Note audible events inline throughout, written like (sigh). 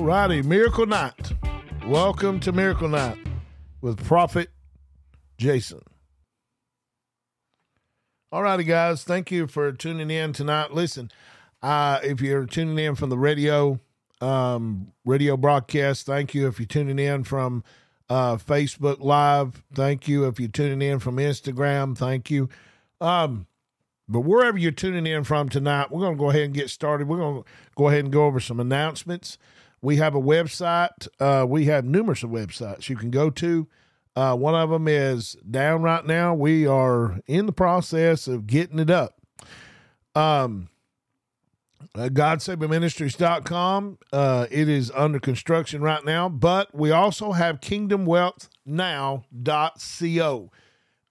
All righty, Miracle Night. Welcome to Miracle Night with Prophet Jason. All righty, guys. Thank you for tuning in tonight. Listen, uh, if you're tuning in from the radio, um, radio broadcast, thank you. If you're tuning in from uh, Facebook Live, thank you. If you're tuning in from Instagram, thank you. Um, but wherever you're tuning in from tonight, we're going to go ahead and get started. We're going to go ahead and go over some announcements. We have a website. Uh, we have numerous websites you can go to. Uh, one of them is down right now. We are in the process of getting it up. Um, uh, GodSavingMinistries.com. Uh, it is under construction right now, but we also have KingdomWealthNow.co.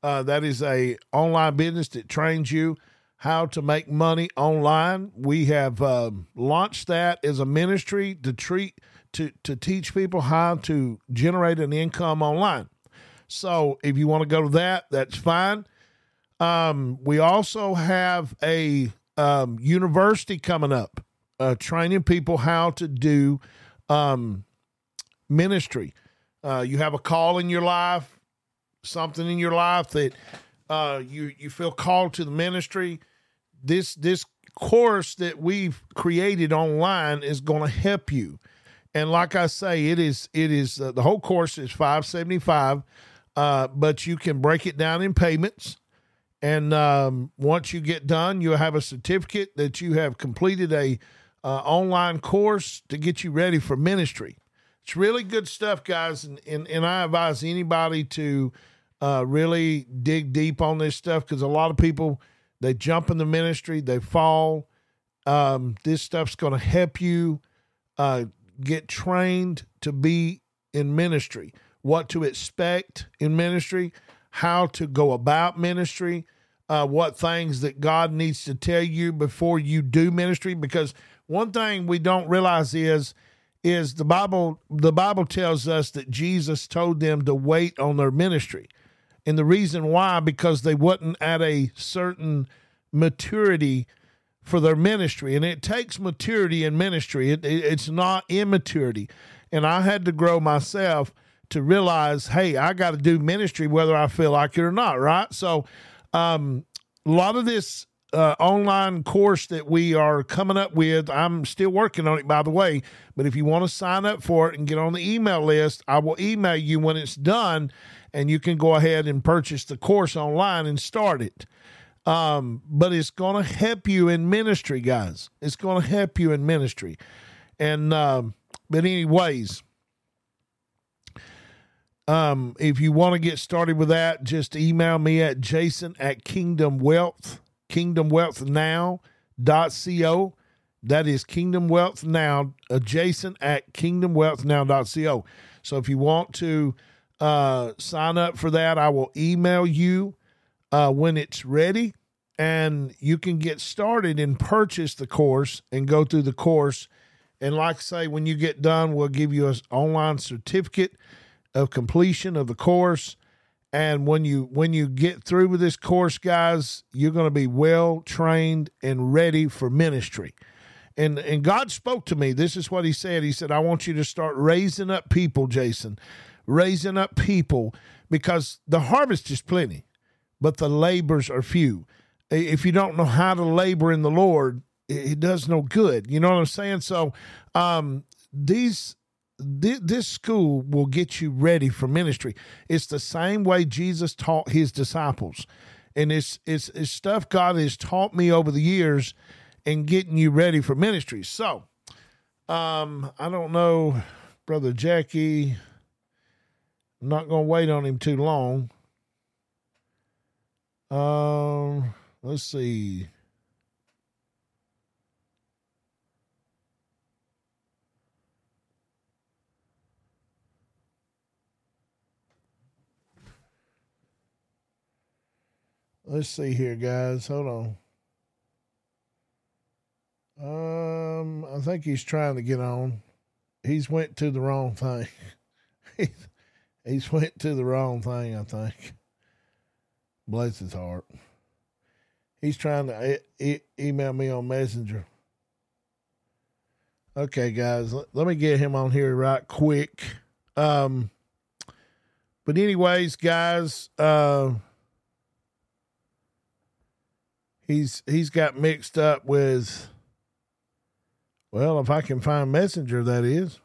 Uh, that is a online business that trains you how to make money online. We have um, launched that as a ministry to treat to to teach people how to generate an income online. So if you want to go to that, that's fine. Um, we also have a um, university coming up, uh, training people how to do um, ministry. Uh, you have a call in your life, something in your life that uh, you you feel called to the ministry this this course that we've created online is going to help you. And like I say, it is it is uh, the whole course is five seventy five, uh, but you can break it down in payments. And um, once you get done, you'll have a certificate that you have completed a uh, online course to get you ready for ministry. It's really good stuff, guys, and and, and I advise anybody to uh, really dig deep on this stuff because a lot of people they jump in the ministry, they fall. Um, this stuff's going to help you uh, get trained to be in ministry, what to expect in ministry, how to go about ministry, uh, what things that God needs to tell you before you do ministry. Because one thing we don't realize is is the Bible the Bible tells us that Jesus told them to wait on their ministry. And the reason why, because they wasn't at a certain maturity for their ministry. And it takes maturity in ministry, it, it, it's not immaturity. And I had to grow myself to realize, hey, I got to do ministry whether I feel like it or not, right? So, um, a lot of this uh, online course that we are coming up with, I'm still working on it, by the way. But if you want to sign up for it and get on the email list, I will email you when it's done, and you can go ahead and purchase the course online and start it. Um, but it's going to help you in ministry, guys. It's going to help you in ministry. And, um, but, anyways, um, if you want to get started with that, just email me at jason at kingdom wealth, kingdom wealth now dot co. That is Kingdom Wealth Now, jason at kingdom wealth now dot co. So if you want to uh, sign up for that, I will email you uh, when it's ready, and you can get started and purchase the course and go through the course. And like I say, when you get done, we'll give you an online certificate of completion of the course. And when you when you get through with this course, guys, you're going to be well trained and ready for ministry. And and God spoke to me. This is what He said. He said, "I want you to start raising up people, Jason, raising up people, because the harvest is plenty but the labors are few. If you don't know how to labor in the Lord, it does no good. You know what I'm saying? So, um, these this school will get you ready for ministry. It's the same way Jesus taught his disciples, and it's it's, it's stuff God has taught me over the years, and getting you ready for ministry. So, um, I don't know, brother Jackie. I'm not going to wait on him too long. Um, let's see. Let's see here, guys. Hold on. Um, I think he's trying to get on. He's went to the wrong thing. (laughs) he's (laughs) went to the wrong thing, I think. Bless his heart. He's trying to e- e- email me on Messenger. Okay, guys, let, let me get him on here right quick. Um, but anyways, guys, uh, he's he's got mixed up with. Well, if I can find Messenger, that is.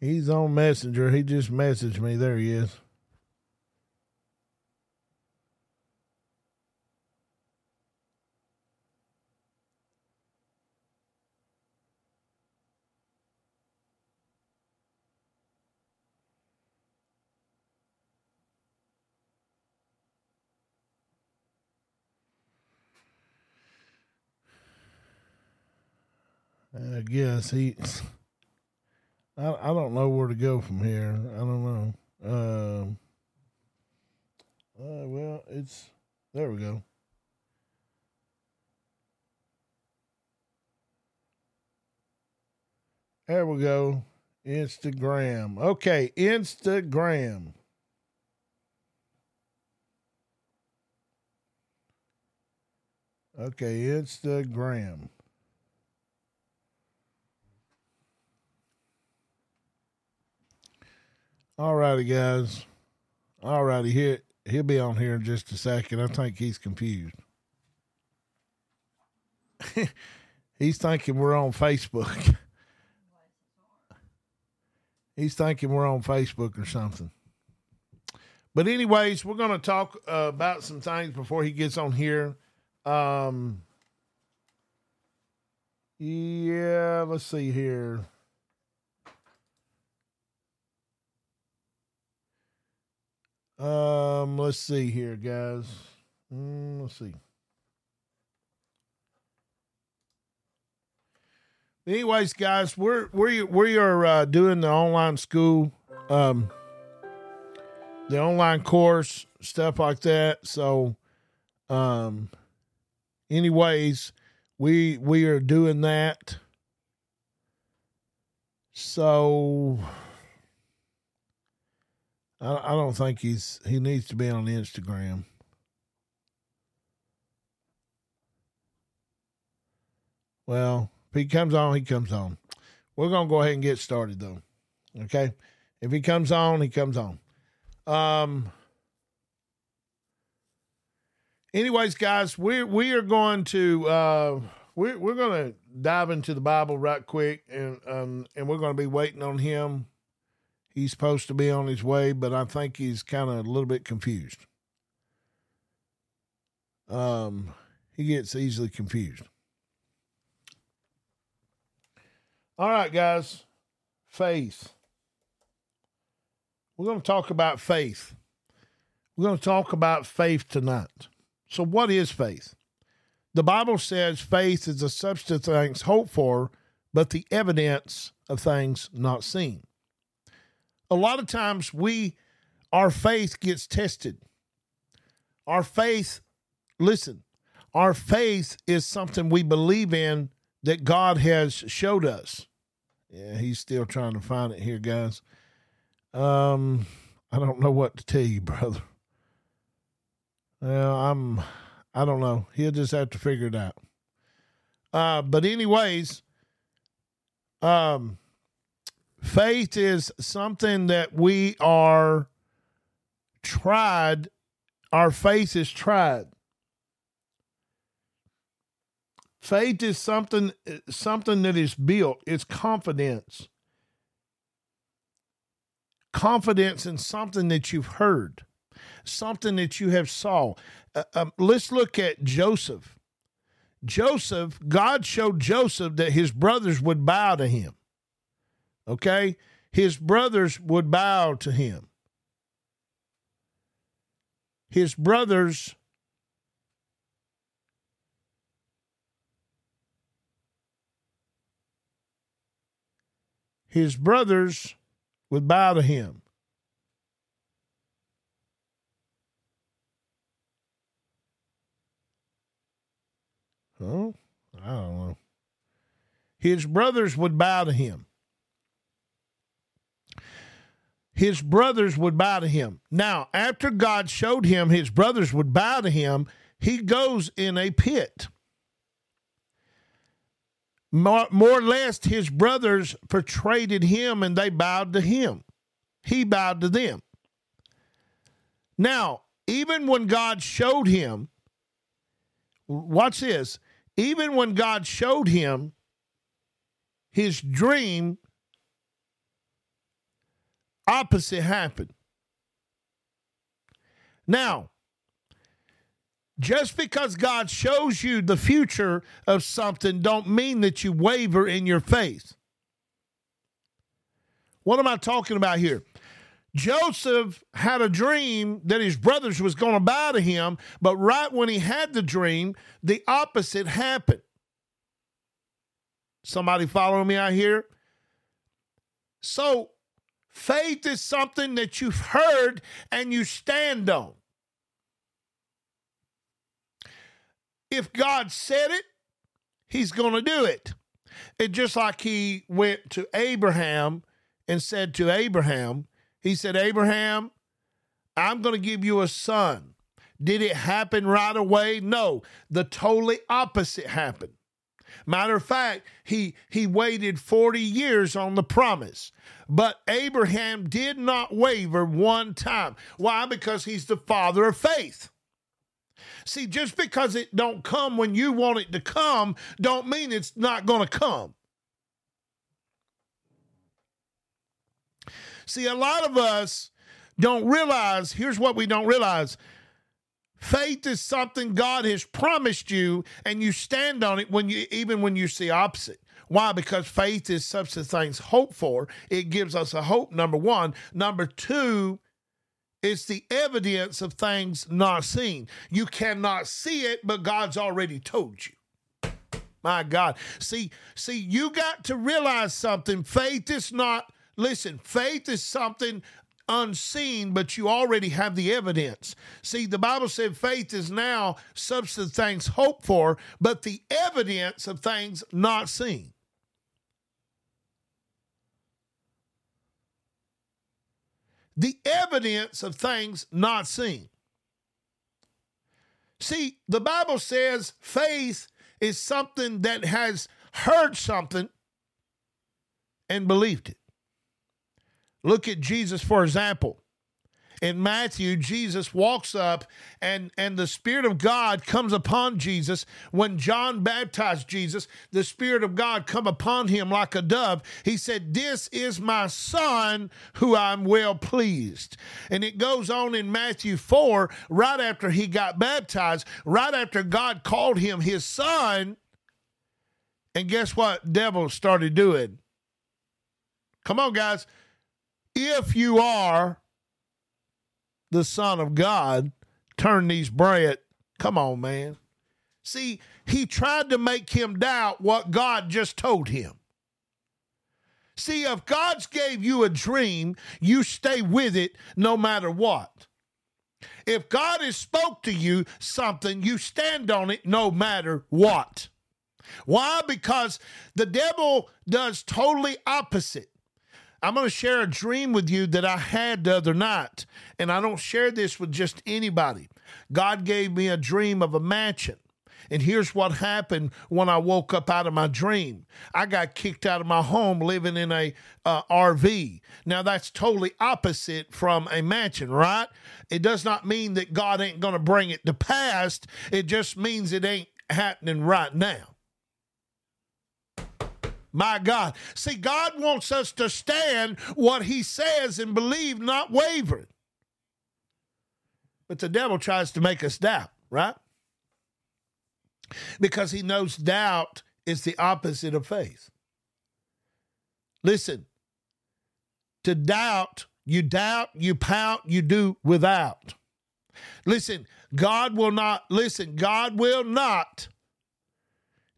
He's on Messenger. He just messaged me. There he is. I guess he. I I don't know where to go from here. I don't know. Um. Uh, well, it's there. We go. There we go. Instagram. Okay, Instagram. Okay, Instagram. All righty, guys. All righty, here he'll be on here in just a second. I think he's confused. (laughs) he's thinking we're on Facebook. (laughs) he's thinking we're on Facebook or something. But anyways, we're to talk uh, about some things before he gets on here. Um, yeah, let's see here. Um, let's see here, guys. Mm, let's see. Anyways, guys, we're we we are uh, doing the online school, um, the online course stuff like that. So, um, anyways, we we are doing that. So I, I don't think he's he needs to be on Instagram. Well, if he comes on, he comes on. We're gonna go ahead and get started though. Okay. If he comes on, he comes on. Um anyways, guys, we we are going to uh we're we're gonna dive into the Bible right quick and um and we're gonna be waiting on him He's supposed to be on his way, but I think he's kind of a little bit confused. Um, he gets easily confused. All right, guys. Faith. We're going to talk about faith. We're going to talk about faith tonight. So, what is faith? The Bible says faith is the substance of things hoped for, but the evidence of things not seen a lot of times we our faith gets tested. Our faith, listen, our faith is something we believe in that God has showed us. Yeah, he's still trying to find it here, guys. Um, I don't know what to tell you, (laughs) brother. Well, I'm I don't know. He'll just have to figure it out. Uh, but anyways, um, Faith is something that we are tried, our faith is tried. Faith is something something that is built. It's confidence. Confidence in something that you've heard, something that you have saw. Uh, um, let's look at Joseph. Joseph, God showed Joseph that his brothers would bow to him okay, his brothers would bow to him. His brothers his brothers would bow to him. Oh, I don't know. His brothers would bow to him his brothers would bow to him. Now, after God showed him his brothers would bow to him, he goes in a pit. more, more or less his brothers portrayed him and they bowed to him. He bowed to them. Now, even when God showed him, watch this, even when God showed him his dream, opposite happened. Now, just because God shows you the future of something don't mean that you waver in your faith. What am I talking about here? Joseph had a dream that his brothers was going to bow to him, but right when he had the dream, the opposite happened. Somebody following me out here? So, faith is something that you've heard and you stand on. If God said it, he's going to do it. It just like he went to Abraham and said to Abraham, he said, Abraham, I'm going to give you a son. Did it happen right away? No, the totally opposite happened. Matter of fact, he he waited 40 years on the promise. But Abraham did not waver one time. Why? Because he's the father of faith. See, just because it don't come when you want it to come, don't mean it's not going to come. See, a lot of us don't realize, here's what we don't realize. Faith is something God has promised you, and you stand on it when you even when you see opposite. Why? Because faith is substance things hope for. It gives us a hope, number one. Number two, it's the evidence of things not seen. You cannot see it, but God's already told you. My God. See, see, you got to realize something. Faith is not, listen, faith is something unseen, but you already have the evidence. See, the Bible said faith is now substance things hoped for, but the evidence of things not seen. the evidence of things not seen. See, the Bible says faith is something that has heard something and believed it. Look at Jesus, for example in Matthew, Jesus walks up and, and the Spirit of God comes upon Jesus. When John baptized Jesus, the Spirit of God come upon him like a dove. He said, This is my son who I'm well pleased. And it goes on in Matthew 4, right after he got baptized, right after God called him his son. And guess what devil started doing? Come on, guys. If you are the Son of God turn these bread. Come on, man. See, he tried to make him doubt what God just told him. See, if God's gave you a dream, you stay with it no matter what. If God has spoke to you something, you stand on it no matter what. Why? Because the devil does totally opposite. I'm going to share a dream with you that I had the other night. And I don't share this with just anybody. God gave me a dream of a mansion. And here's what happened when I woke up out of my dream. I got kicked out of my home living in a uh, RV. Now that's totally opposite from a mansion, right? It does not mean that God ain't going to bring it to pass. It just means it ain't happening right now. My God. See, God wants us to stand what He says and believe, not waver. But the devil tries to make us doubt, right? Because he knows doubt is the opposite of faith. Listen, to doubt, you doubt, you pout, you do without. Listen, God will not, listen, God will not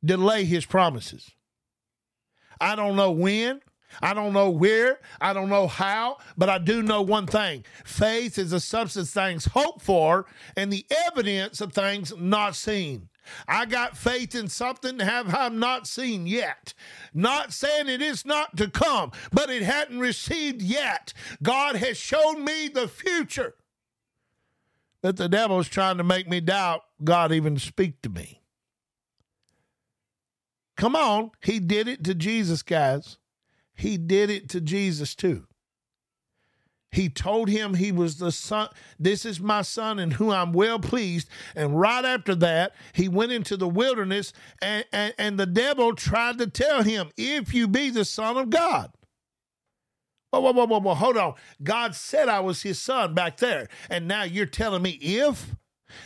delay his promises. I don't know when. I don't know where. I don't know how, but I do know one thing faith is the substance things hoped for and the evidence of things not seen. I got faith in something have I not seen yet. Not saying it is not to come, but it hadn't received yet. God has shown me the future. But the devil is trying to make me doubt God even speak to me. Come on. He did it to Jesus, guys. He did it to Jesus too. He told him he was the son. This is my son in whom I'm well pleased. And right after that, he went into the wilderness, and, and, and the devil tried to tell him, If you be the son of God. Whoa, whoa, whoa, whoa, whoa, hold on. God said I was his son back there. And now you're telling me if?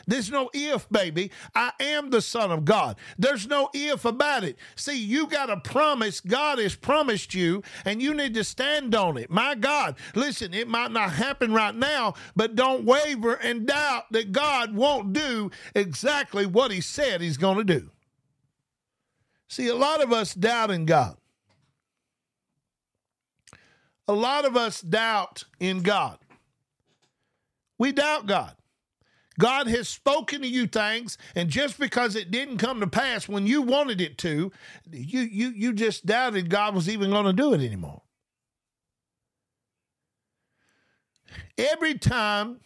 There's no if, baby. I am the Son of God. There's no if about it. See, you got a promise God has promised you, and you need to stand on it. My God, listen, it might not happen right now, but don't waver and doubt that God won't do exactly what He said He's going to do. See, a lot of us doubt in God. A lot of us doubt in God. We doubt God. God has spoken to you things, and just because it didn't come to pass when you wanted it to, you you you just doubted God was even going to do it anymore. Every time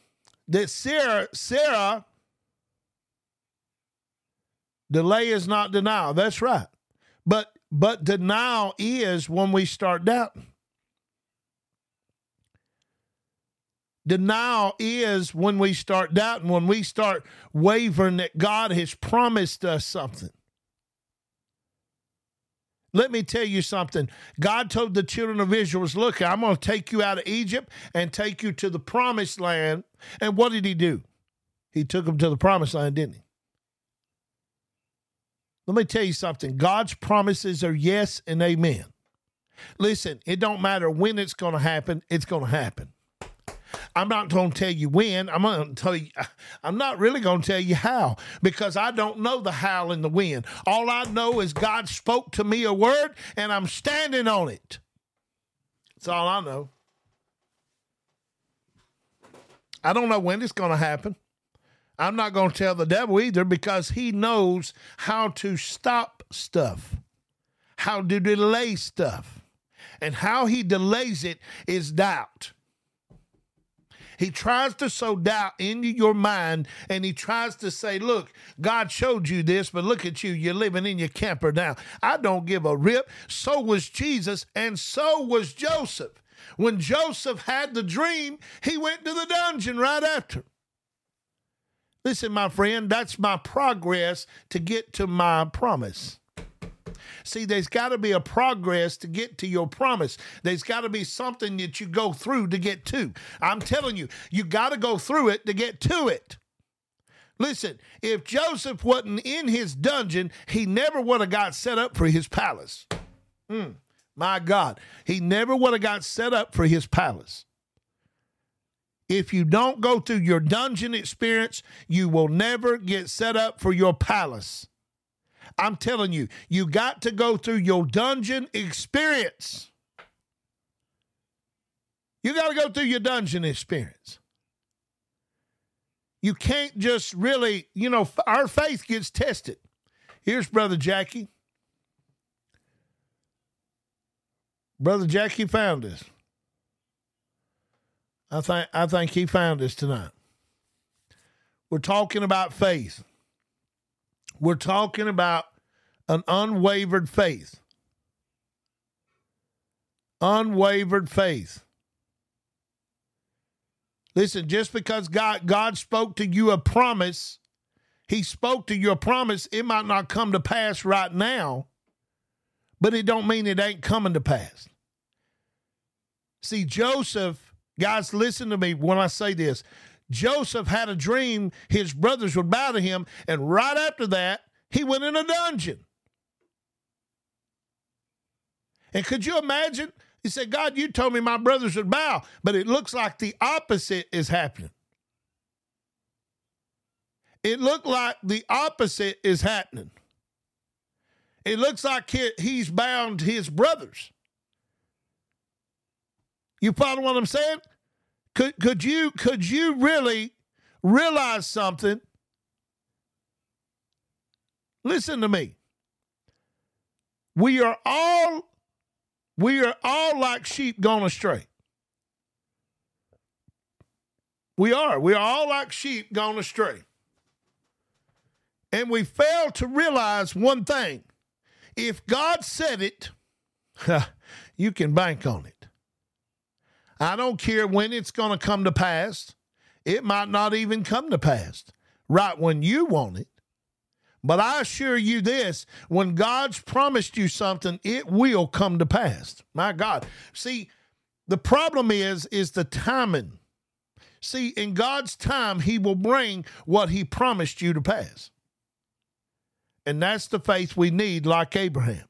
that Sarah Sarah delay is not denial. That's right. But but denial is when we start doubting. Denial is when we start doubting, when we start wavering that God has promised us something. Let me tell you something. God told the children of Israel, Look, I'm going to take you out of Egypt and take you to the promised land. And what did he do? He took them to the promised land, didn't he? Let me tell you something. God's promises are yes and amen. Listen, it don't matter when it's going to happen, it's going to happen. I'm not going to tell you when. I'm going to tell you. (laughs) I'm not really going to tell you how because I don't know the how and the when. All I know is God spoke to me a word and I'm standing on it. That's all I know. I don't know when it's going to happen. I'm not going to tell the devil either because he knows how to stop stuff, how to delay stuff. And how he delays it is doubt. He tries to sow doubt into your mind and he tries to say, Look, God showed you this, but look at you. You're living in your camper now. I don't give a rip. So was Jesus, and so was Joseph. When Joseph had the dream, he went to the dungeon right after. Listen, my friend, that's my progress to get to my promise. See, there's got to be a progress to get to your promise. There's got to be something that you go through to get to. I'm telling you, you got to go through it to get to it. Listen, if Joseph wasn't in his dungeon, he never would have got set up for his palace. Mm, my God, he never would have got set up for his palace. If you don't go through your dungeon experience, you will never get set up for your palace. I'm telling you, you got to go through your dungeon experience. You got to go through your dungeon experience. You can't just really, you know, our faith gets tested. Here's Brother Jackie. Brother Jackie found us. I think I think he found us tonight. We're talking about faith. We're talking about an unwavered faith. Unwavered faith. Listen, just because God God spoke to you a promise, he spoke to you a promise, it might not come to pass right now, but it don't mean it ain't coming to pass. See, Joseph, guys, listen to me when I say this. Joseph had a dream his brothers would bow to him, and right after that, he went in a dungeon. And could you imagine? He said, God, you told me my brothers would bow, but it looks like the opposite is happening. It looked like the opposite is happening. It looks like he's bound his brothers. You follow what I'm saying? Could could you could you really realize something? Listen to me. We are all we are all like sheep gone astray. We are. We are all like sheep gone astray. And we fail to realize one thing If God said it, (laughs) you can bank on it. I don't care when it's going to come to pass. It might not even come to pass right when you want it. But I assure you this when God's promised you something, it will come to pass. My God. See, the problem is is the timing. See, in God's time, He will bring what He promised you to pass. And that's the faith we need, like Abraham.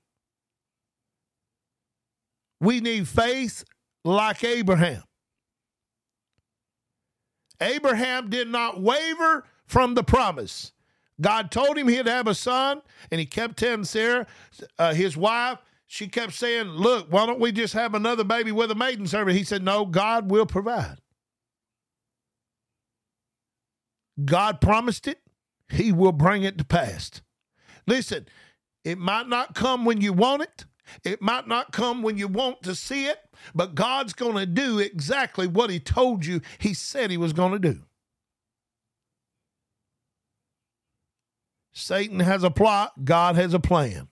We need faith like Abraham. Abraham did not waver from the promise. God told him he'd have a son, and he kept telling Sarah, uh, his wife, she kept saying, Look, why don't we just have another baby with a maiden servant? He said, No, God will provide. God promised it, he will bring it to pass. Listen, it might not come when you want it, it might not come when you want to see it, but God's going to do exactly what He told you He said He was going to do. Satan has a plot, God has a plan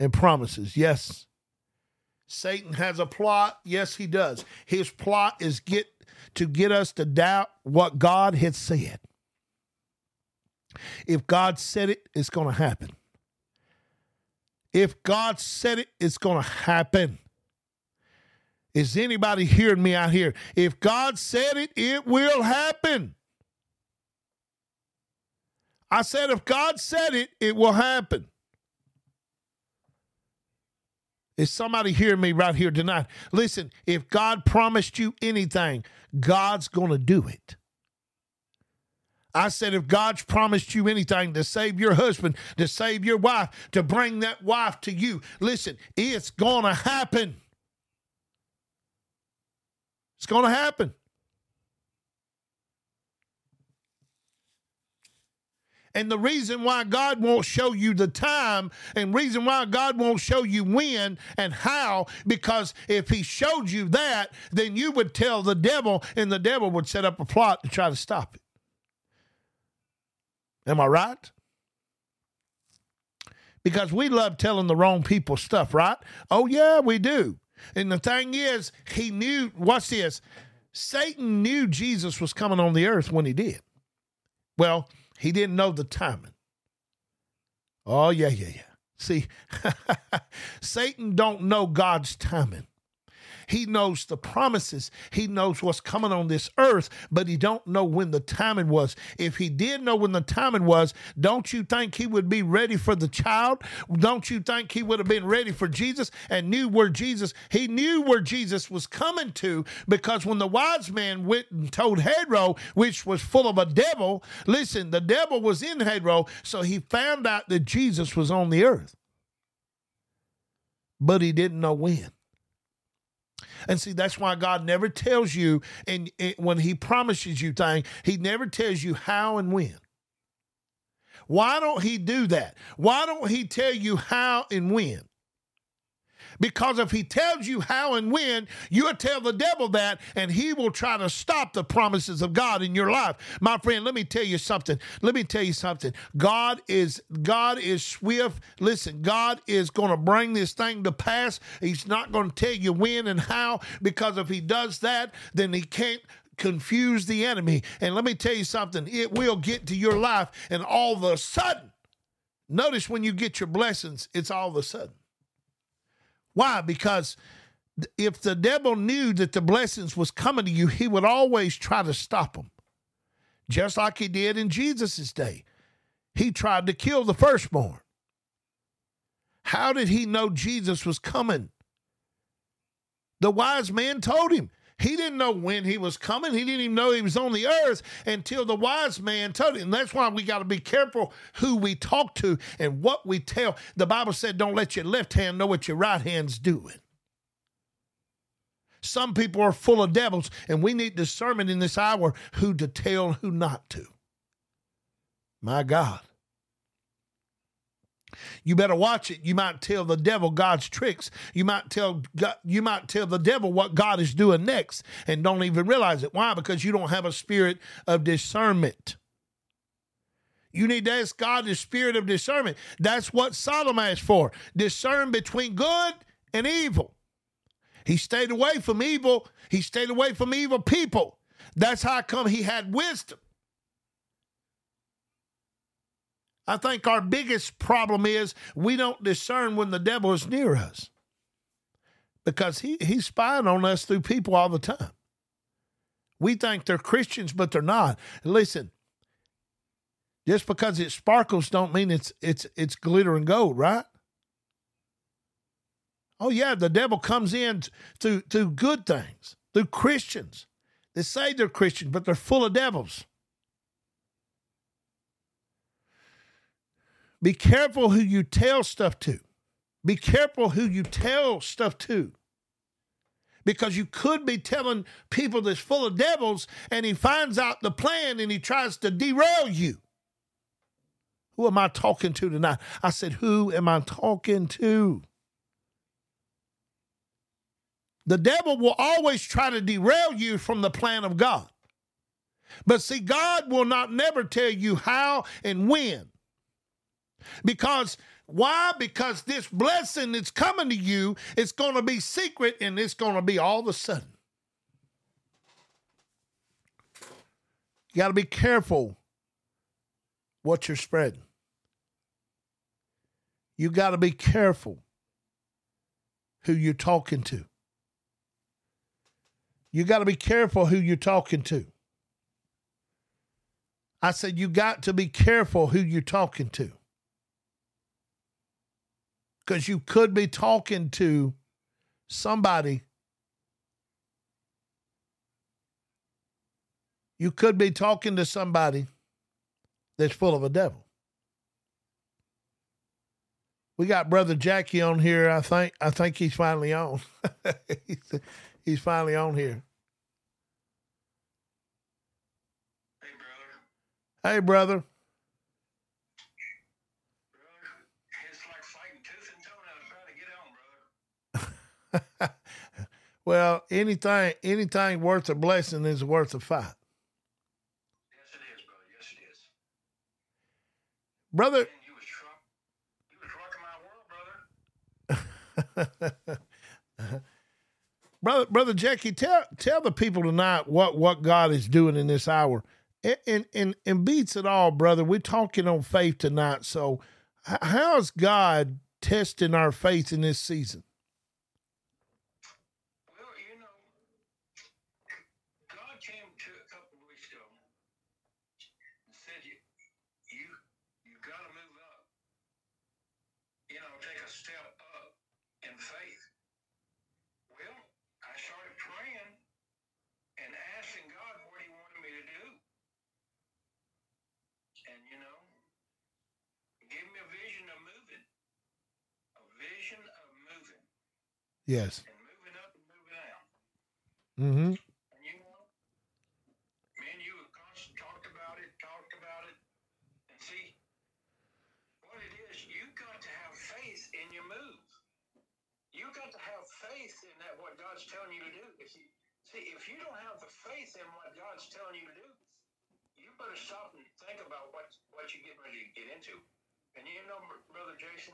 and promises. Yes. Satan has a plot. Yes, he does. His plot is get to get us to doubt what God had said. If God said it, it's going to happen. If God said it, it's going to happen. Is anybody hearing me out here? If God said it, it will happen. I said, if God said it, it will happen. Is somebody hearing me right here tonight? Listen, if God promised you anything, God's going to do it. I said, if God's promised you anything to save your husband, to save your wife, to bring that wife to you, listen, it's going to happen. It's going to happen. And the reason why God won't show you the time and reason why God won't show you when and how, because if he showed you that, then you would tell the devil and the devil would set up a plot to try to stop it. Am I right? Because we love telling the wrong people stuff, right? Oh, yeah, we do. And the thing is, he knew, watch this, Satan knew Jesus was coming on the earth when he did. Well, he didn't know the timing. Oh, yeah, yeah, yeah. See, (laughs) Satan don't know God's timing. He knows the promises. He knows what's coming on this earth, but he don't know when the timing was. If he did know when the timing was, don't you think he would be ready for the child? Don't you think he would have been ready for Jesus and knew where Jesus, he knew where Jesus was coming to because when the wise man went and told Herod, which was full of a devil, listen, the devil was in Herod, so he found out that Jesus was on the earth. But he didn't know when. And see, that's why God never tells you, and when He promises you things, He never tells you how and when. Why don't He do that? Why don't He tell you how and when? Because if he tells you how and when, you'll tell the devil that, and he will try to stop the promises of God in your life. My friend, let me tell you something. Let me tell you something. God is God is swift. Listen, God is going to bring this thing to pass. He's not going to tell you when and how, because if he does that, then he can't confuse the enemy. And let me tell you something, it will get to your life, and all of a sudden, notice when you get your blessings, it's all of a sudden. Why? Because if the devil knew that the blessings was coming to you, he would always try to stop them. Just like he did in Jesus' day. He tried to kill the firstborn. How did he know Jesus was coming? The wise man told him. He didn't know when he was coming. He didn't even know he was on the earth until the wise man told him. And that's why we got to be careful who we talk to and what we tell. The Bible said, don't let your left hand know what your right hand's doing. Some people are full of devils, and we need discernment in this hour who to tell who not to. My God. You better watch it. You might tell the devil God's tricks. You might tell God, you might tell the devil what God is doing next and don't even realize it. Why? Because you don't have a spirit of discernment. You need to ask God the spirit of discernment. That's what Solomon asked for. Discern between good and evil. He stayed away from evil. He stayed away from evil people. That's how come he had wisdom. I think our biggest problem is we don't discern when the devil is near us because he, he's spying on us through people all the time. We think they're Christians, but they're not. Listen, just because it sparkles don't mean it's it's it's glitter and gold, right? Oh yeah, the devil comes in through through good things, through Christians. They say they're Christians, but they're full of devils. Be careful who you tell stuff to. Be careful who you tell stuff to. Because you could be telling people that's full of devils and he finds out the plan and he tries to derail you. Who am I talking to tonight? I said, Who am I talking to? The devil will always try to derail you from the plan of God. But see, God will not never tell you how and when. Because why? Because this blessing that's coming to you, it's going to be secret and it's going to be all of a sudden. You got to be careful what you're spreading. You got to be careful who you're talking to. You got to be careful who you're talking to. I said, you got to be careful who you're talking to because you could be talking to somebody. You could be talking to somebody that's full of a devil. We got brother Jackie on here. I think I think he's finally on. (laughs) he's, he's finally on here. Hey brother. Hey brother. Well, anything anything worth a blessing is worth a fight. Yes, it is, brother. Yes, it is. Brother, Man, you was truck, you was rocking my world, brother. (laughs) brother, brother Jackie, tell tell the people tonight what what God is doing in this hour. And and and, and beats it all, brother. We're talking on faith tonight. So, how's God testing our faith in this season? Well, you know, God came to a couple of weeks ago and said, "You, you, you got to move up. You know, take a step up in faith." Well, I started praying and asking God what He wanted me to do, and you know, He gave me a vision of moving, a vision of moving, Yes. and moving up and moving out. Mm-hmm. And you know, me and you have constantly talked about it, talked about it, and see what it is. You got to have faith in your move. You got to have faith in that what God's telling you to do. If you see, if you don't have the faith in what God's telling you to do, you better stop and think about what what you're getting ready to get into. And you know, brother Jason,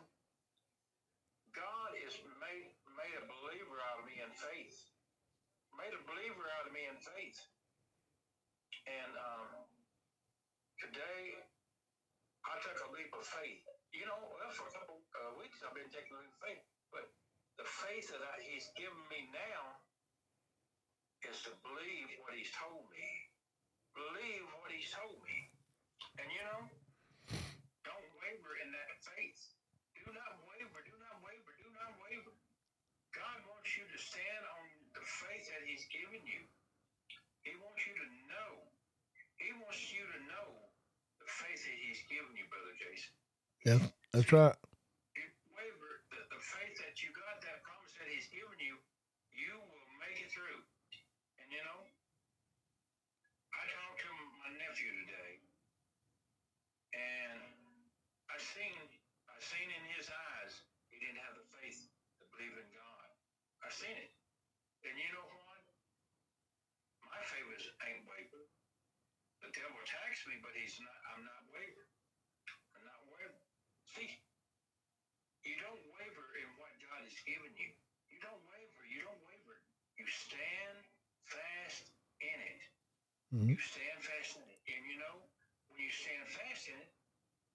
God has made made a believer out of me in faith made a believer out of me in faith. And um, today, I took a leap of faith. You know, well, for a couple uh, weeks, I've been taking a leap of faith. But the faith that I, He's given me now is to believe what He's told me. Believe what He's told me. And you know, don't waver in that faith. Do not waver. Do not waver. Do not waver. God wants you to stand on the faith that He's given you. He wants you to know. He wants you to know the faith that He's given you, Brother Jason. Yeah, that's right. me, but he's not. I'm not wavering. I'm not wavering. See, you don't waver in what God has given you. You don't waver. You don't waver. You stand fast in it. Mm-hmm. You stand fast in it, and you know when you stand fast in it,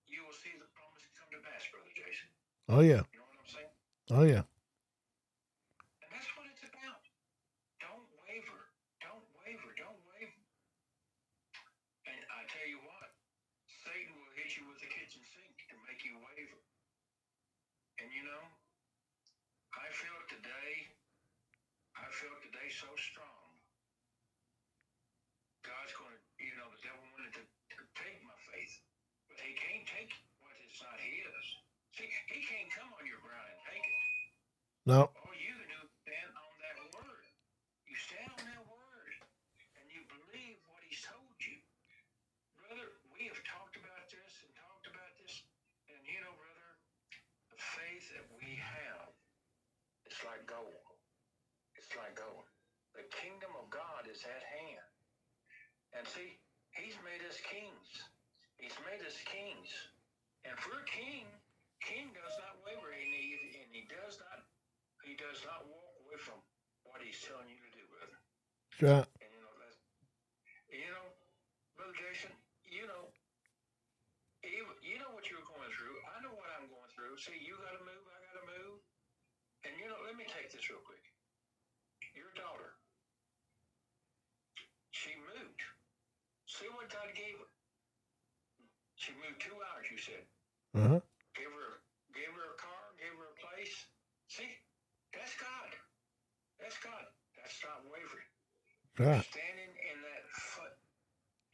you will see the promise come to pass, brother Jason. Oh yeah. You know what I'm saying? Oh yeah. Is like gold. It's like gold. The kingdom of God is at hand. And see, he's made us kings. He's made us kings. And for a king, king does not waver and he, and he does not does not walk away from what he's telling you to do, brother. Right. And you know, you know, brother Jason, you know, you know what you're going through. I know what I'm going through. See, you got to move. I got to move. And you know, let me take this real quick. Your daughter, she moved. See what God gave her. She moved two hours. You said. Uh huh. Give her, give her a car, give her a place. See, that's God. That's God. That's not wavering. Right. Standing in that foot.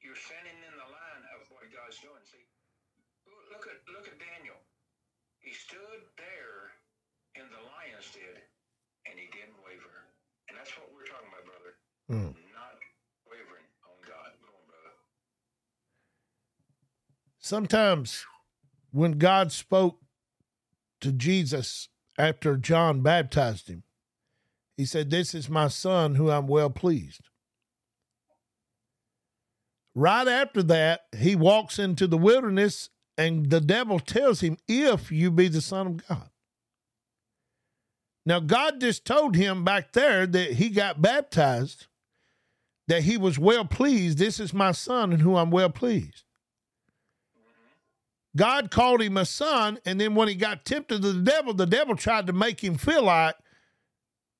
You're standing in the line of what God's doing. See, look at look at Daniel. He stood there in the lion's den, and he didn't waver. And that's what we're talking about, brother. Mm. Not wavering on God. Go on, brother. Sometimes when God spoke to Jesus after John baptized him, he said, This is my son who I'm well pleased. Right after that, he walks into the wilderness and the devil tells him, If you be the son of God. Now, God just told him back there that he got baptized, that he was well pleased. This is my son in whom I'm well pleased. God called him a son, and then when he got tempted to the devil, the devil tried to make him feel like,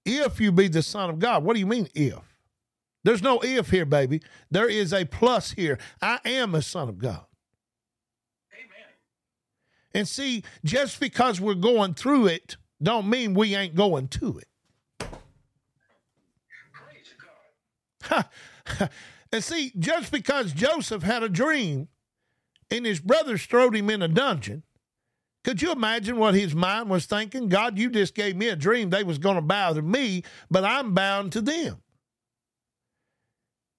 if you be the son of God. What do you mean, if? There's no if here, baby. There is a plus here. I am a son of God. Amen. And see, just because we're going through it, don't mean we ain't going to it. Praise God. (laughs) and see, just because Joseph had a dream and his brothers throwed him in a dungeon, could you imagine what his mind was thinking? God, you just gave me a dream they was going to bow to me, but I'm bound to them.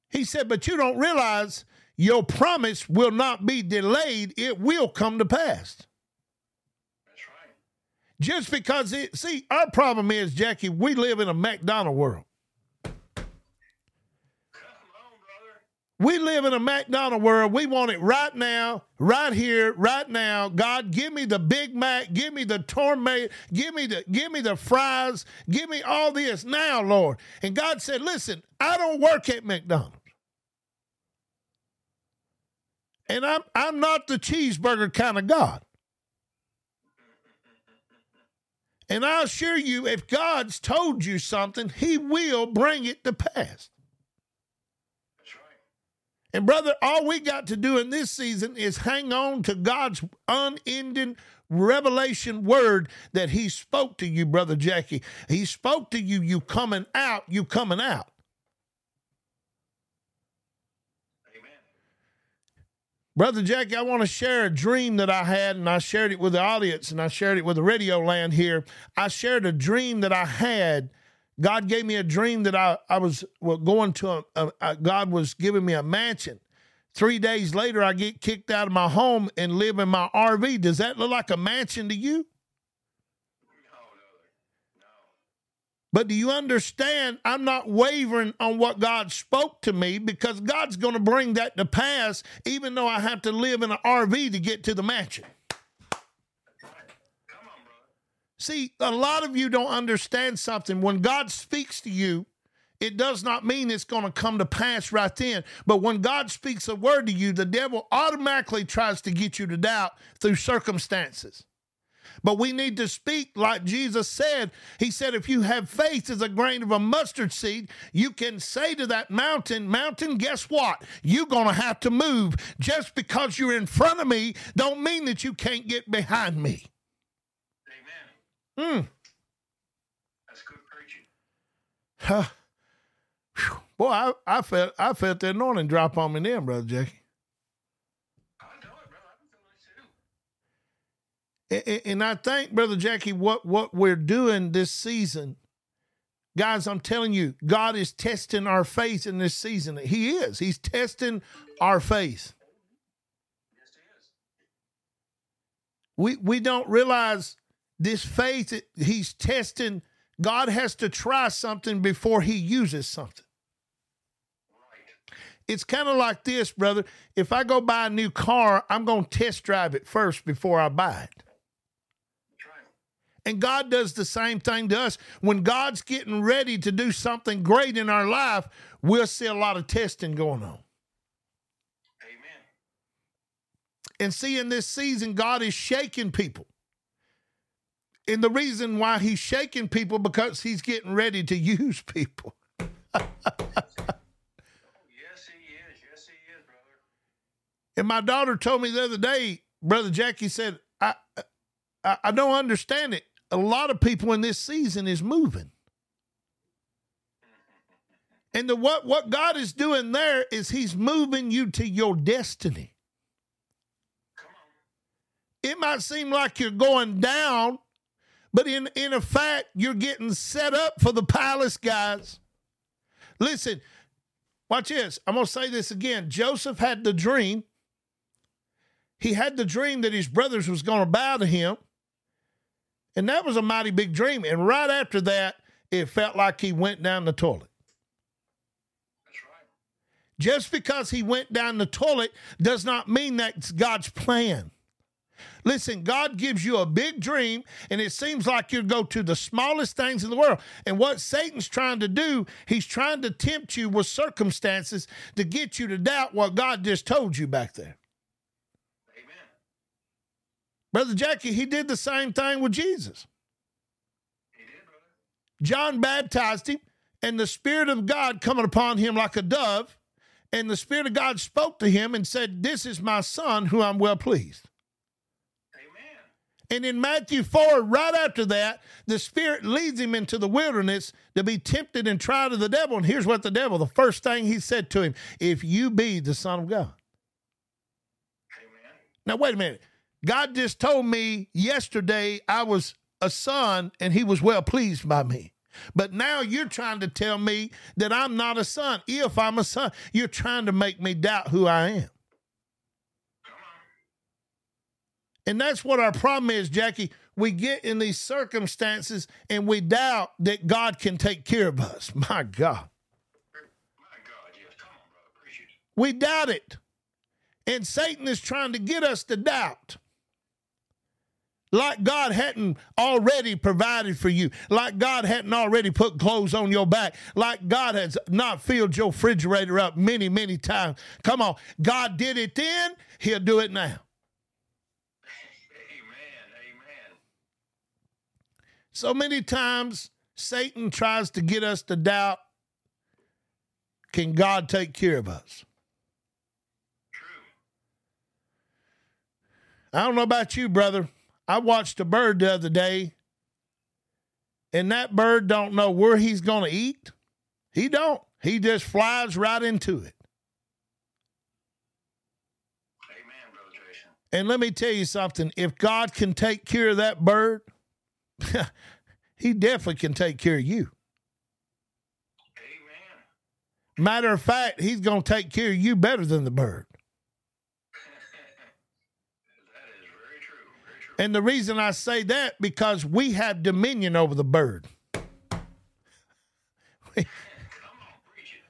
He said, but you don't realize your promise will not be delayed. It will come to pass. That's right. Just because it, see, our problem is, Jackie, we live in a McDonald world. Come on, brother. We live in a McDonald world. We want it right now, right here, right now. God, give me the Big Mac, give me the tourmato, give me the give me the fries, give me all this now, Lord. And God said, "Listen, I don't work at McDonald's. And I'm I'm not the cheeseburger kind of God. And I assure you, if God's told you something, He will bring it to pass. And brother, all we got to do in this season is hang on to God's unending revelation word that he spoke to you, brother Jackie. He spoke to you, you coming out, you coming out. Amen. Brother Jackie, I want to share a dream that I had, and I shared it with the audience, and I shared it with the radio land here. I shared a dream that I had. God gave me a dream that I, I was well, going to, a, a, a- God was giving me a mansion. Three days later, I get kicked out of my home and live in my RV. Does that look like a mansion to you? But do you understand? I'm not wavering on what God spoke to me because God's going to bring that to pass, even though I have to live in an RV to get to the mansion. That's right. Come on, brother. See, a lot of you don't understand something. When God speaks to you, it does not mean it's going to come to pass right then. But when God speaks a word to you, the devil automatically tries to get you to doubt through circumstances. But we need to speak like Jesus said. He said, if you have faith as a grain of a mustard seed, you can say to that mountain, Mountain, guess what? You're going to have to move. Just because you're in front of me, don't mean that you can't get behind me. Hmm. That's good preaching. Huh. Boy, I, I felt I felt the anointing drop on me then, brother Jackie. I know it, brother. I've been feeling it too. And, and I think, brother Jackie, what what we're doing this season, guys, I'm telling you, God is testing our faith in this season. He is. He's testing our faith. Yes, it is. We we don't realize this faith. that He's testing. God has to try something before He uses something. Right. It's kind of like this, brother. If I go buy a new car, I'm going to test drive it first before I buy it. And God does the same thing to us. When God's getting ready to do something great in our life, we'll see a lot of testing going on. Amen. And see, in this season, God is shaking people. And the reason why he's shaking people because he's getting ready to (laughs) use people. Yes, he is. Yes, he is, brother. And my daughter told me the other day, Brother Jackie said, I, I, I don't understand it. A lot of people in this season is moving. (laughs) And the what what God is doing there is He's moving you to your destiny. Come on. It might seem like you're going down, but in, in effect, you're getting set up for the palace, guys. Listen, watch this. I'm going to say this again. Joseph had the dream. He had the dream that his brothers was going to bow to him. And that was a mighty big dream. And right after that, it felt like he went down the toilet. That's right. Just because he went down the toilet does not mean that's God's plan. Listen, God gives you a big dream, and it seems like you go to the smallest things in the world. And what Satan's trying to do, he's trying to tempt you with circumstances to get you to doubt what God just told you back there. Amen. Brother Jackie, he did the same thing with Jesus. He did, brother. John baptized him, and the Spirit of God coming upon him like a dove, and the Spirit of God spoke to him and said, This is my son who I'm well pleased. And in Matthew 4, right after that, the Spirit leads him into the wilderness to be tempted and tried of the devil. And here's what the devil, the first thing he said to him, if you be the Son of God. Amen. Now, wait a minute. God just told me yesterday I was a son and he was well pleased by me. But now you're trying to tell me that I'm not a son. If I'm a son, you're trying to make me doubt who I am. Come on. And that's what our problem is, Jackie. We get in these circumstances and we doubt that God can take care of us. (laughs) My God. My God, yes. Come on, brother. Appreciate it. We doubt it. And Satan is trying to get us to doubt. Like God hadn't already provided for you, like God hadn't already put clothes on your back, like God has not filled your refrigerator up many, many times. Come on, God did it then, He'll do it now. Amen. Amen. So many times Satan tries to get us to doubt can God take care of us? True. I don't know about you, brother. I watched a bird the other day, and that bird don't know where he's going to eat. He don't. He just flies right into it. Amen, brother Jason. And let me tell you something. If God can take care of that bird, (laughs) he definitely can take care of you. Amen. Matter of fact, he's going to take care of you better than the bird. (laughs) that is very true. Very true. And the reason I say that because we have dominion over the bird. (laughs) Come on, preach it.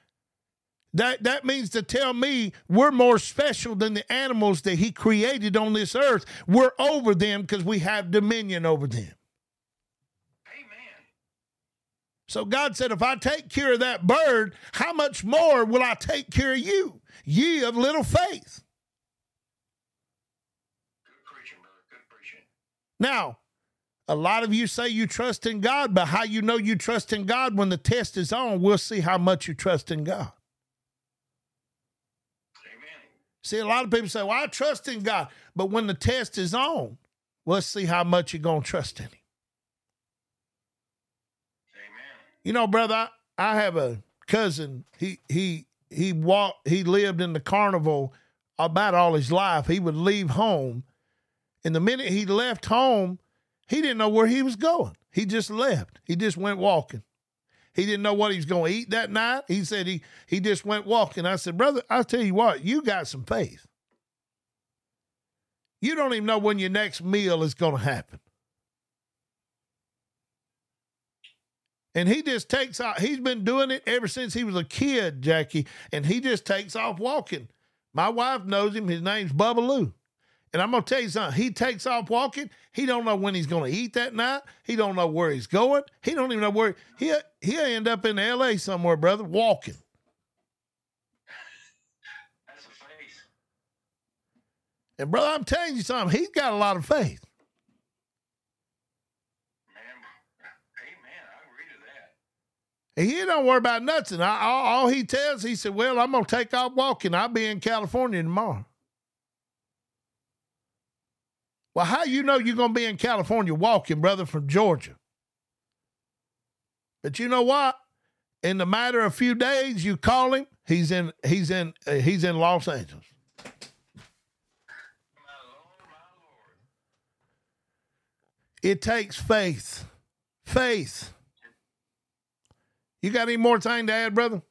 That that means to tell me we're more special than the animals that he created on this earth. We're over them because we have dominion over them. So God said, If I take care of that bird, how much more will I take care of you, ye of little faith? Good preaching, brother. Good preaching. Now, a lot of you say you trust in God, but how you know you trust in God when the test is on, we'll see how much you trust in God. Amen. See, a lot of people say, Well, I trust in God, but when the test is on, let's see how much you're going to trust in Him. Amen. You know, brother, I, I have a cousin. He he he walked. He lived in the carnival about all his life. He would leave home, and the minute he left home, he didn't know where he was going. He just left. He just went walking. He didn't know what he was going to eat that night. He said he he just went walking. I said, brother, I'll tell you what, you got some faith. You don't even know when your next meal is going to happen. And he just takes off. He's been doing it ever since he was a kid, Jackie. And he just takes off walking. My wife knows him. His name's Bubba Lou. And I'm gonna tell you something. He takes off walking. He don't know when he's gonna eat that night. He don't know where he's going. He don't even know where he he'll end up in L.A. somewhere, brother, walking. That's a faith. And brother, I'm telling you something. He's got a lot of faith. Man, amen. I agree to that. And he don't worry about nothing. I, all, all he tells, he said, "Well, I'm gonna take off walking. I'll be in California tomorrow." Well, how you know you're gonna be in California walking, brother, from Georgia? But you know what? In the matter of a few days, you call him. He's in. He's in. Uh, he's in Los Angeles. My Lord, my Lord. It takes faith. Faith. You got any more time to add, brother?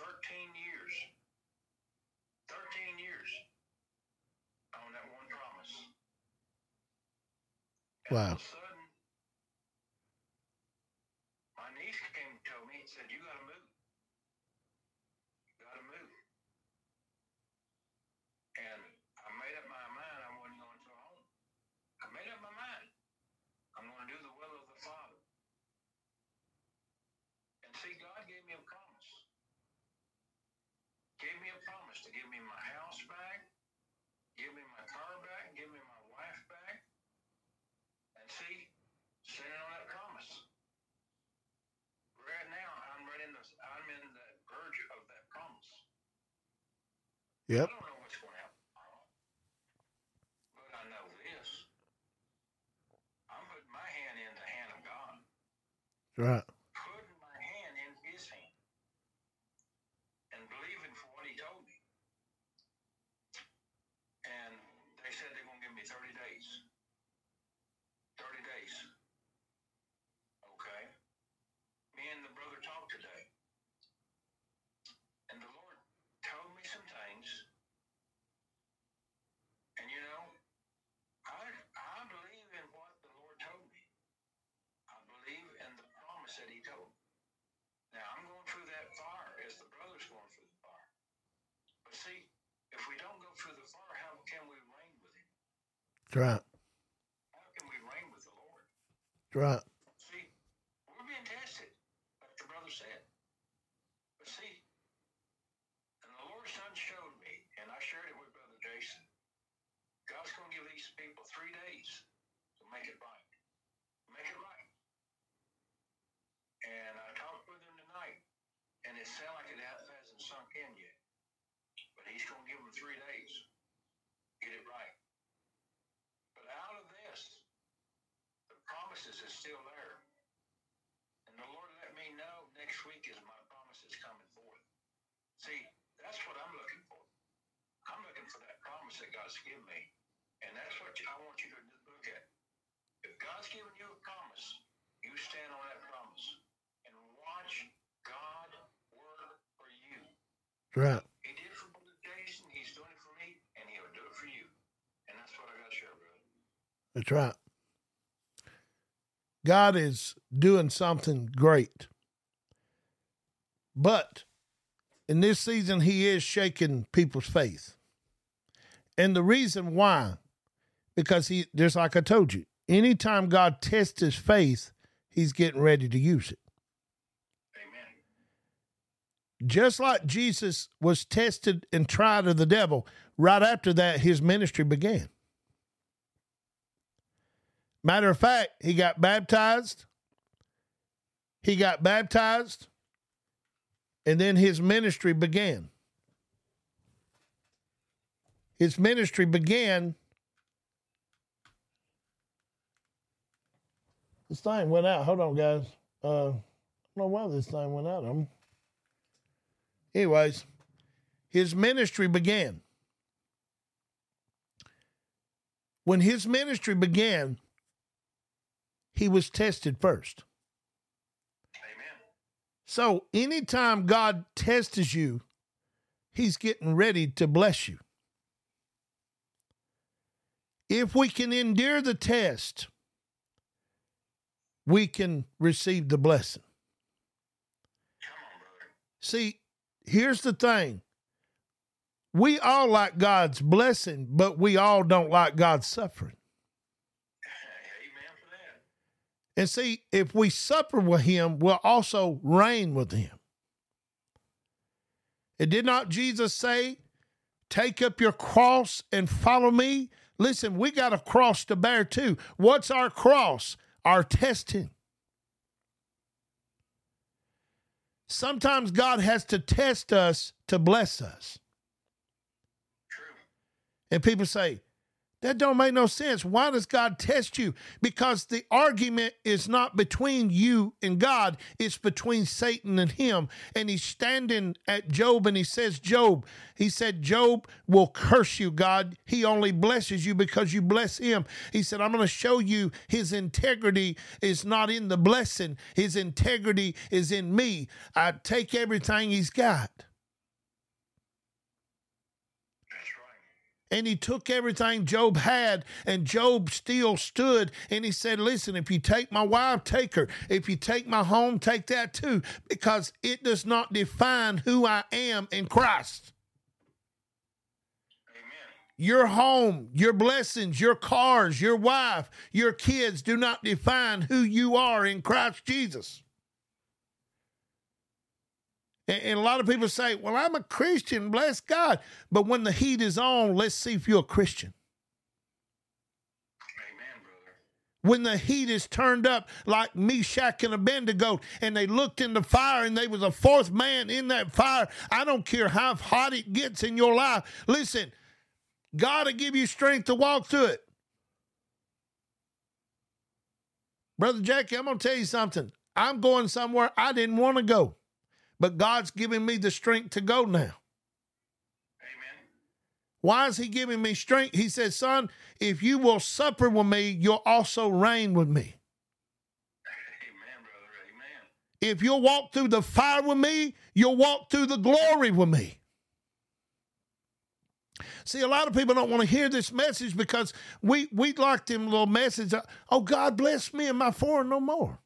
13 years. 13 years on that one promise. And Wow. Yep. Right. That's right. How can we reign with the Lord? That's right. See, we're being tested, like the brother said. But see, and the Lord's Son showed me, and I shared it with Brother Jason. God's going to give these people three days to make it right. Make it right. And I talked with him tonight, and it sounds like it ha- hasn't sunk in yet. But he's going to give them three days. Get it right. But out of this, the promises is still there. And the Lord let me know next week is my promises coming forth. See, that's what I'm looking for. I'm looking for that promise God's given me. And that's what I want you to look at. If God's given you a promise, you stand on that promise and watch God work for you. Right. He did it for Brother Jason, he's doing it for me, and he'll do it for you. And that's what I got to share, brother. That's right. God is doing something great. But in this season, He is shaking people's faith. And the reason why, because He, just like I told you, anytime God tests His faith, He's getting ready to use it. Amen. Just like Jesus was tested and tried of the devil, right after that, His ministry began. Matter of fact, he got baptized. He got baptized, and then his ministry began. His ministry began. This thing went out. Hold on, guys. Uh, I don't know why this thing went out. I'm... Anyways, his ministry began. When his ministry began, he was tested first. Amen. So anytime God tests you, he's getting ready to bless you. If we can endure the test, we can receive the blessing. See, here's the thing. We all like God's blessing, but we all don't like God's suffering. And see, if we suffer with him, we'll also reign with him. And did not Jesus say, Take up your cross and follow me? Listen, we got a cross to bear too. What's our cross? Our testing. Sometimes God has to test us to bless us. True. And people say, that don't make no sense. Why does God test you? Because the argument is not between you and God, it's between Satan and him. And he's standing at Job and he says, Job, he said, Job will curse you, God. He only blesses you because you bless him. He said, I'm going to show you his integrity is not in the blessing, his integrity is in me. I take everything he's got. That's right. And he took everything Job had, and Job still stood. And he said, Listen, if you take my wife, take her. If you take my home, take that too, because it does not define who I am in Christ. Amen. Your home, your blessings, your cars, your wife, your kids do not define who you are in Christ Jesus. And, a lot of people say, Well, I'm a Christian, bless God. But when the heat is on, let's see if you're a Christian. Amen, brother. when the heat is turned up like Meshach and Abednego, and they looked in the fire and there was a fourth man in that fire. I don't care how hot it gets in your life. Listen, God will give you strength to walk through it. Brother Jackie, I'm going to tell you something. I'm going somewhere I didn't want to go, but God's giving me the strength to go now. Amen. Why is He giving me strength? He says, Son, if you will suffer with me, you'll also reign with me. Amen, brother. Amen. If you'll walk through the fire with me, you'll walk through the glory with me. See, a lot of people don't want to hear this message because we we like them little message. Oh, God bless me and my foreign no more.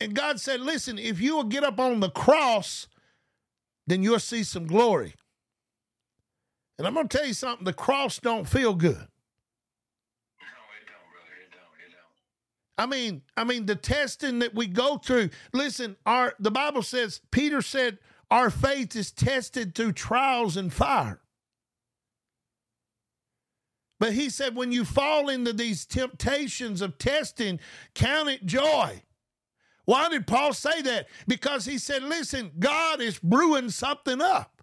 And God said, listen, if you will get up on the cross, then you'll see some glory. And I'm going to tell you something, the cross don't feel good. No, it don't, brother. It don't. It don't. I mean, I mean the testing that we go through. Listen, our the Bible says Peter said our faith is tested through trials and fire. But he said when you fall into these temptations of testing, count it joy. Why did Paul say that? Because he said, listen, God is brewing something up.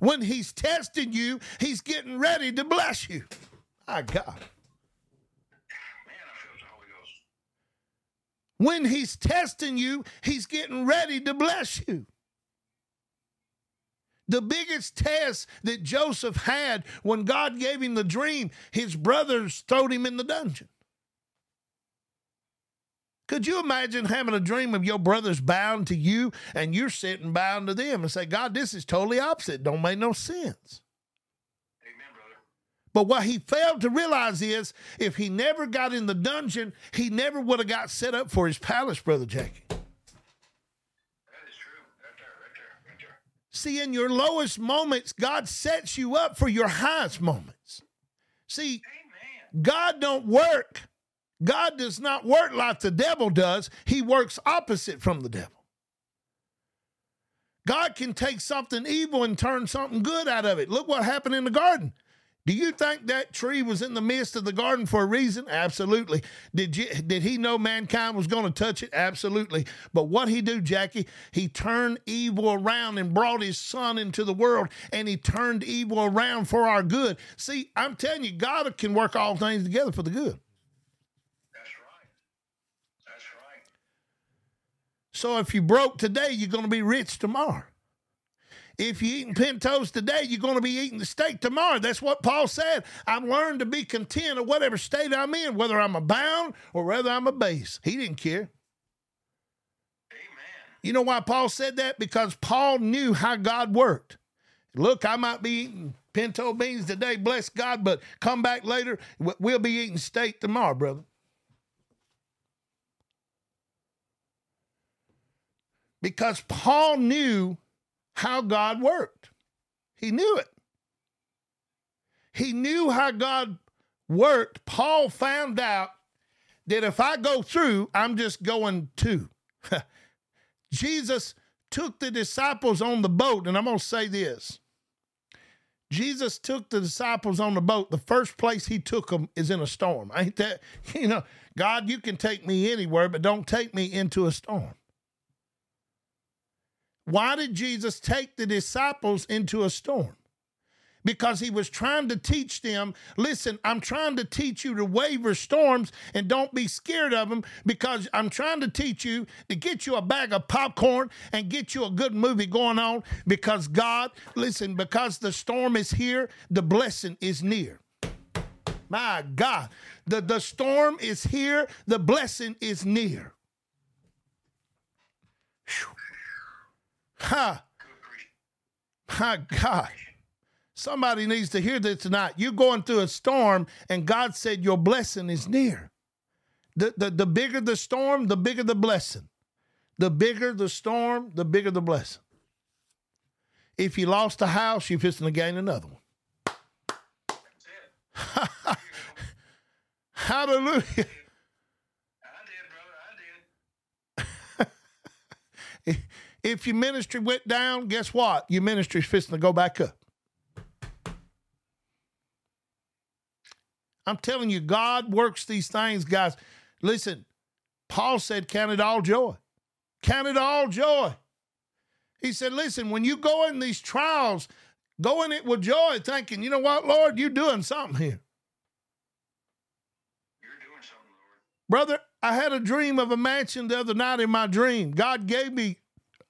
When he's testing you, he's getting ready to bless you. My God. When he's testing you, he's getting ready to bless you. The biggest test that Joseph had when God gave him the dream, his brothers throwed him in the dungeon. Could you imagine having a dream of your brothers bound to you and you're sitting bound to them and say, God, this is totally opposite. Don't make no sense. Amen, brother. But what he failed to realize is if he never got in the dungeon, he never would have got set up for his palace, Brother Jackie. That is true. Right there, right there, right there. See, in your lowest moments, God sets you up for your highest moments. See, Amen. God don't work. God does not work like the devil does. He works opposite from the devil. God can take something evil and turn something good out of it. Look what happened in the garden. Do you think that tree was in the midst of the garden for a reason? Absolutely. Did you, did he know mankind was going to touch it? Absolutely. But what he do, Jackie? He turned evil around and brought his son into the world, and he turned evil around for our good. See, I'm telling you, God can work all things together for the good. That's right. That's right. So if you broke today, you're going to be rich tomorrow. If you're eating pintos today, you're going to be eating the steak tomorrow. That's what Paul said. I've learned to be content of whatever state I'm in, whether I'm abound or whether I'm a base. He didn't care. Amen. You know why Paul said that? Because Paul knew how God worked. Look, I might be eating pinto beans today, bless God, but come back later, we'll be eating steak tomorrow, brother. Because Paul knew how God worked. He knew it. He knew how God worked. Paul found out that if I go through, I'm just going to. (laughs) Jesus took the disciples on the boat, and I'm going to say this. Jesus took the disciples on the boat. The first place he took them is in a storm. Ain't that, (laughs) you know, God, you can take me anywhere, but don't take me into a storm. Why did Jesus take the disciples into a storm? Because he was trying to teach them listen, I'm trying to teach you to waver storms and don't be scared of them because I'm trying to teach you to get you a bag of popcorn and get you a good movie going on because God, listen, because the storm is here, the blessing is near. My God, the, the storm is here, the blessing is near. Phew. Ha! Good. My God. Somebody needs to hear this tonight. You're going through a storm, and God said your blessing is near. The, the, the bigger the storm, the bigger the blessing. The bigger the storm, the bigger the blessing. If you lost a house, you're fixing to gain another one. That's (laughs) it. Hallelujah. I did, brother. I did. (laughs) If your ministry went down, guess what? Your ministry's fixing to go back up. I'm telling you, God works these things, guys. Listen, Paul said, Count it all joy. Count it all joy. He said, Listen, when you go in these trials, go in it with joy, thinking, you know what, Lord, you're doing something here. You're doing something, Lord. Brother, I had a dream of a mansion the other night in my dream. God gave me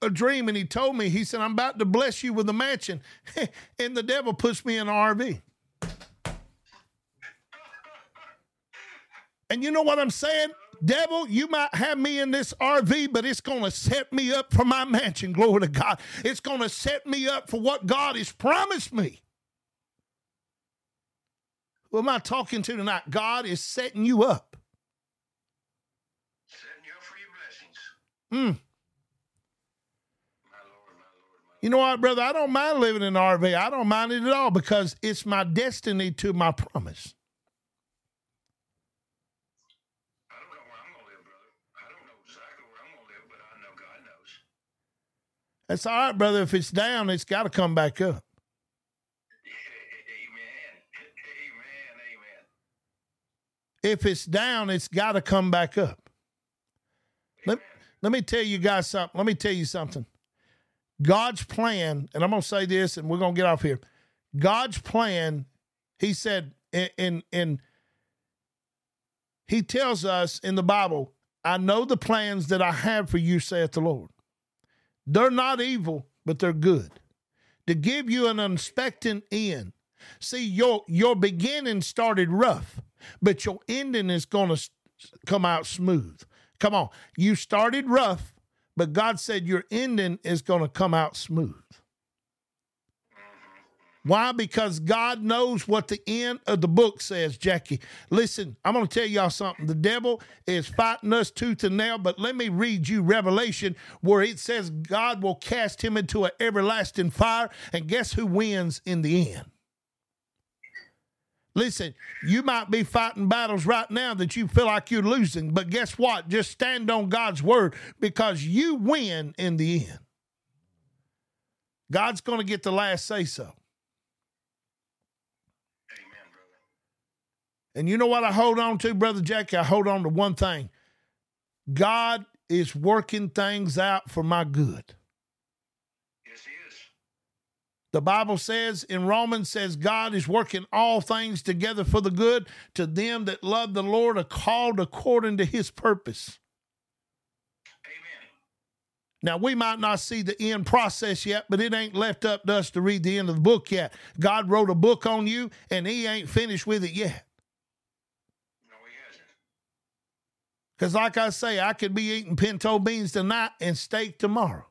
a dream and he told me, he said, I'm about to bless you with a mansion. (laughs) and the devil puts me in an RV. And you know what I'm saying? Devil, you might have me in this RV, but it's going to set me up for my mansion. Glory to God. It's going to set me up for what God has promised me. Who am I talking to tonight? God is setting you up. Setting you up for your blessings. Mm. My Lord, my Lord, my You know what, brother? I don't mind living in an RV. I don't mind it at all because it's my destiny to my promise. I don't know where I'm going to live, brother. I don't know exactly where I'm going to live, but I know God knows. That's all right, brother. If it's down, it's got to come back up. Amen. Amen. Amen. If it's down, it's got to come back up. Let, let me tell you guys something. Let me tell you something. God's plan, and I'm going to say this and we're going to get off here. God's plan, he said in, in, he tells us in the Bible, I know the plans that I have for you, saith the Lord. They're not evil, but they're good. To give you an unexpected end. See, your your beginning started rough, but your ending is to come out smooth. Come on. You started rough, but God said your ending is going to come out smooth. Why? Because God knows what the end of the book says, Jackie. Listen, I'm going to tell y'all something. The devil is fighting us tooth and nail, but let me read you Revelation where it says God will cast him into an everlasting fire. And guess who wins in the end? Listen, you might be fighting battles right now that you feel like you're losing, but guess what? Just stand on God's word because you win in the end. God's going to get the last say so. And you know what I hold on to, Brother Jackie? I hold on to one thing God is working things out for my good. Yes, he is. The Bible says in Romans says God is working all things together for the good to them that love the Lord are called according to his purpose. Amen. Now we might not see the end process yet, but it ain't left up to us to read the end of the book yet. God wrote a book on you and he ain't finished with it yet. No, he hasn't. Because like I say, I could be eating pinto beans tonight and steak tomorrow.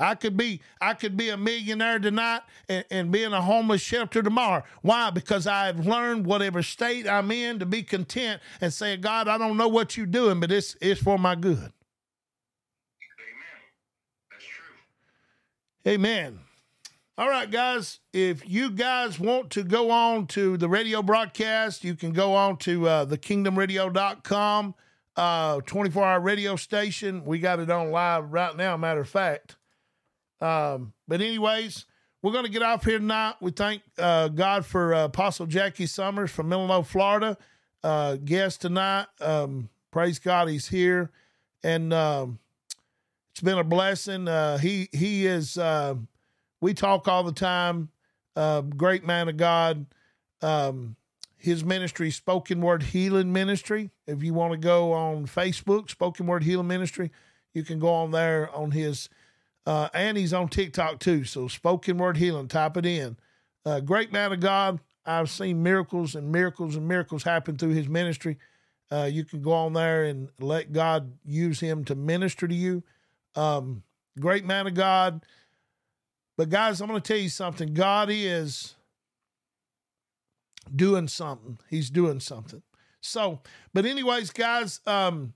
I could be I could be a millionaire tonight and, and be in a homeless shelter tomorrow. Why? Because I've learned whatever state I'm in to be content and say, God, I don't know what you're doing, but it's it's for my good. Amen. That's true. Amen. All right, guys. If you guys want to go on to the radio broadcast, you can go on to uh, thekingdomradio.com, uh, 24 hour radio station. We got it on live right now, matter of fact. Um, but, anyways, we're going to get off here tonight. We thank uh, God for uh, Apostle Jackie Summers from Illinois, Florida. Uh, guest tonight. Um, praise God, he's here. And um, it's been a blessing. Uh, he, he is. Uh, we talk all the time. Uh, great man of God. Um, his ministry, Spoken Word Healing Ministry. If you want to go on Facebook, Spoken Word Healing Ministry, you can go on there on his, uh, and he's on TikTok too. So Spoken Word Healing, type it in. Uh, great man of God. I've seen miracles and miracles and miracles happen through his ministry. Uh, you can go on there and let God use him to minister to you. Um, great man of God. But guys, I'm going to tell you something. God is doing something. He's doing something. So, but anyways, guys, um,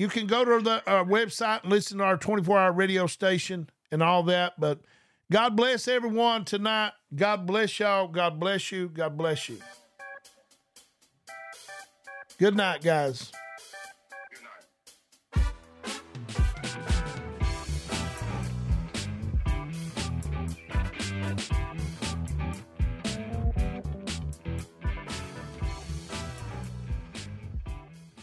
you can go to the our website and listen to our 24 hour radio station and all that. But God bless everyone tonight. God bless y'all. God bless you. God bless you. Good night, guys.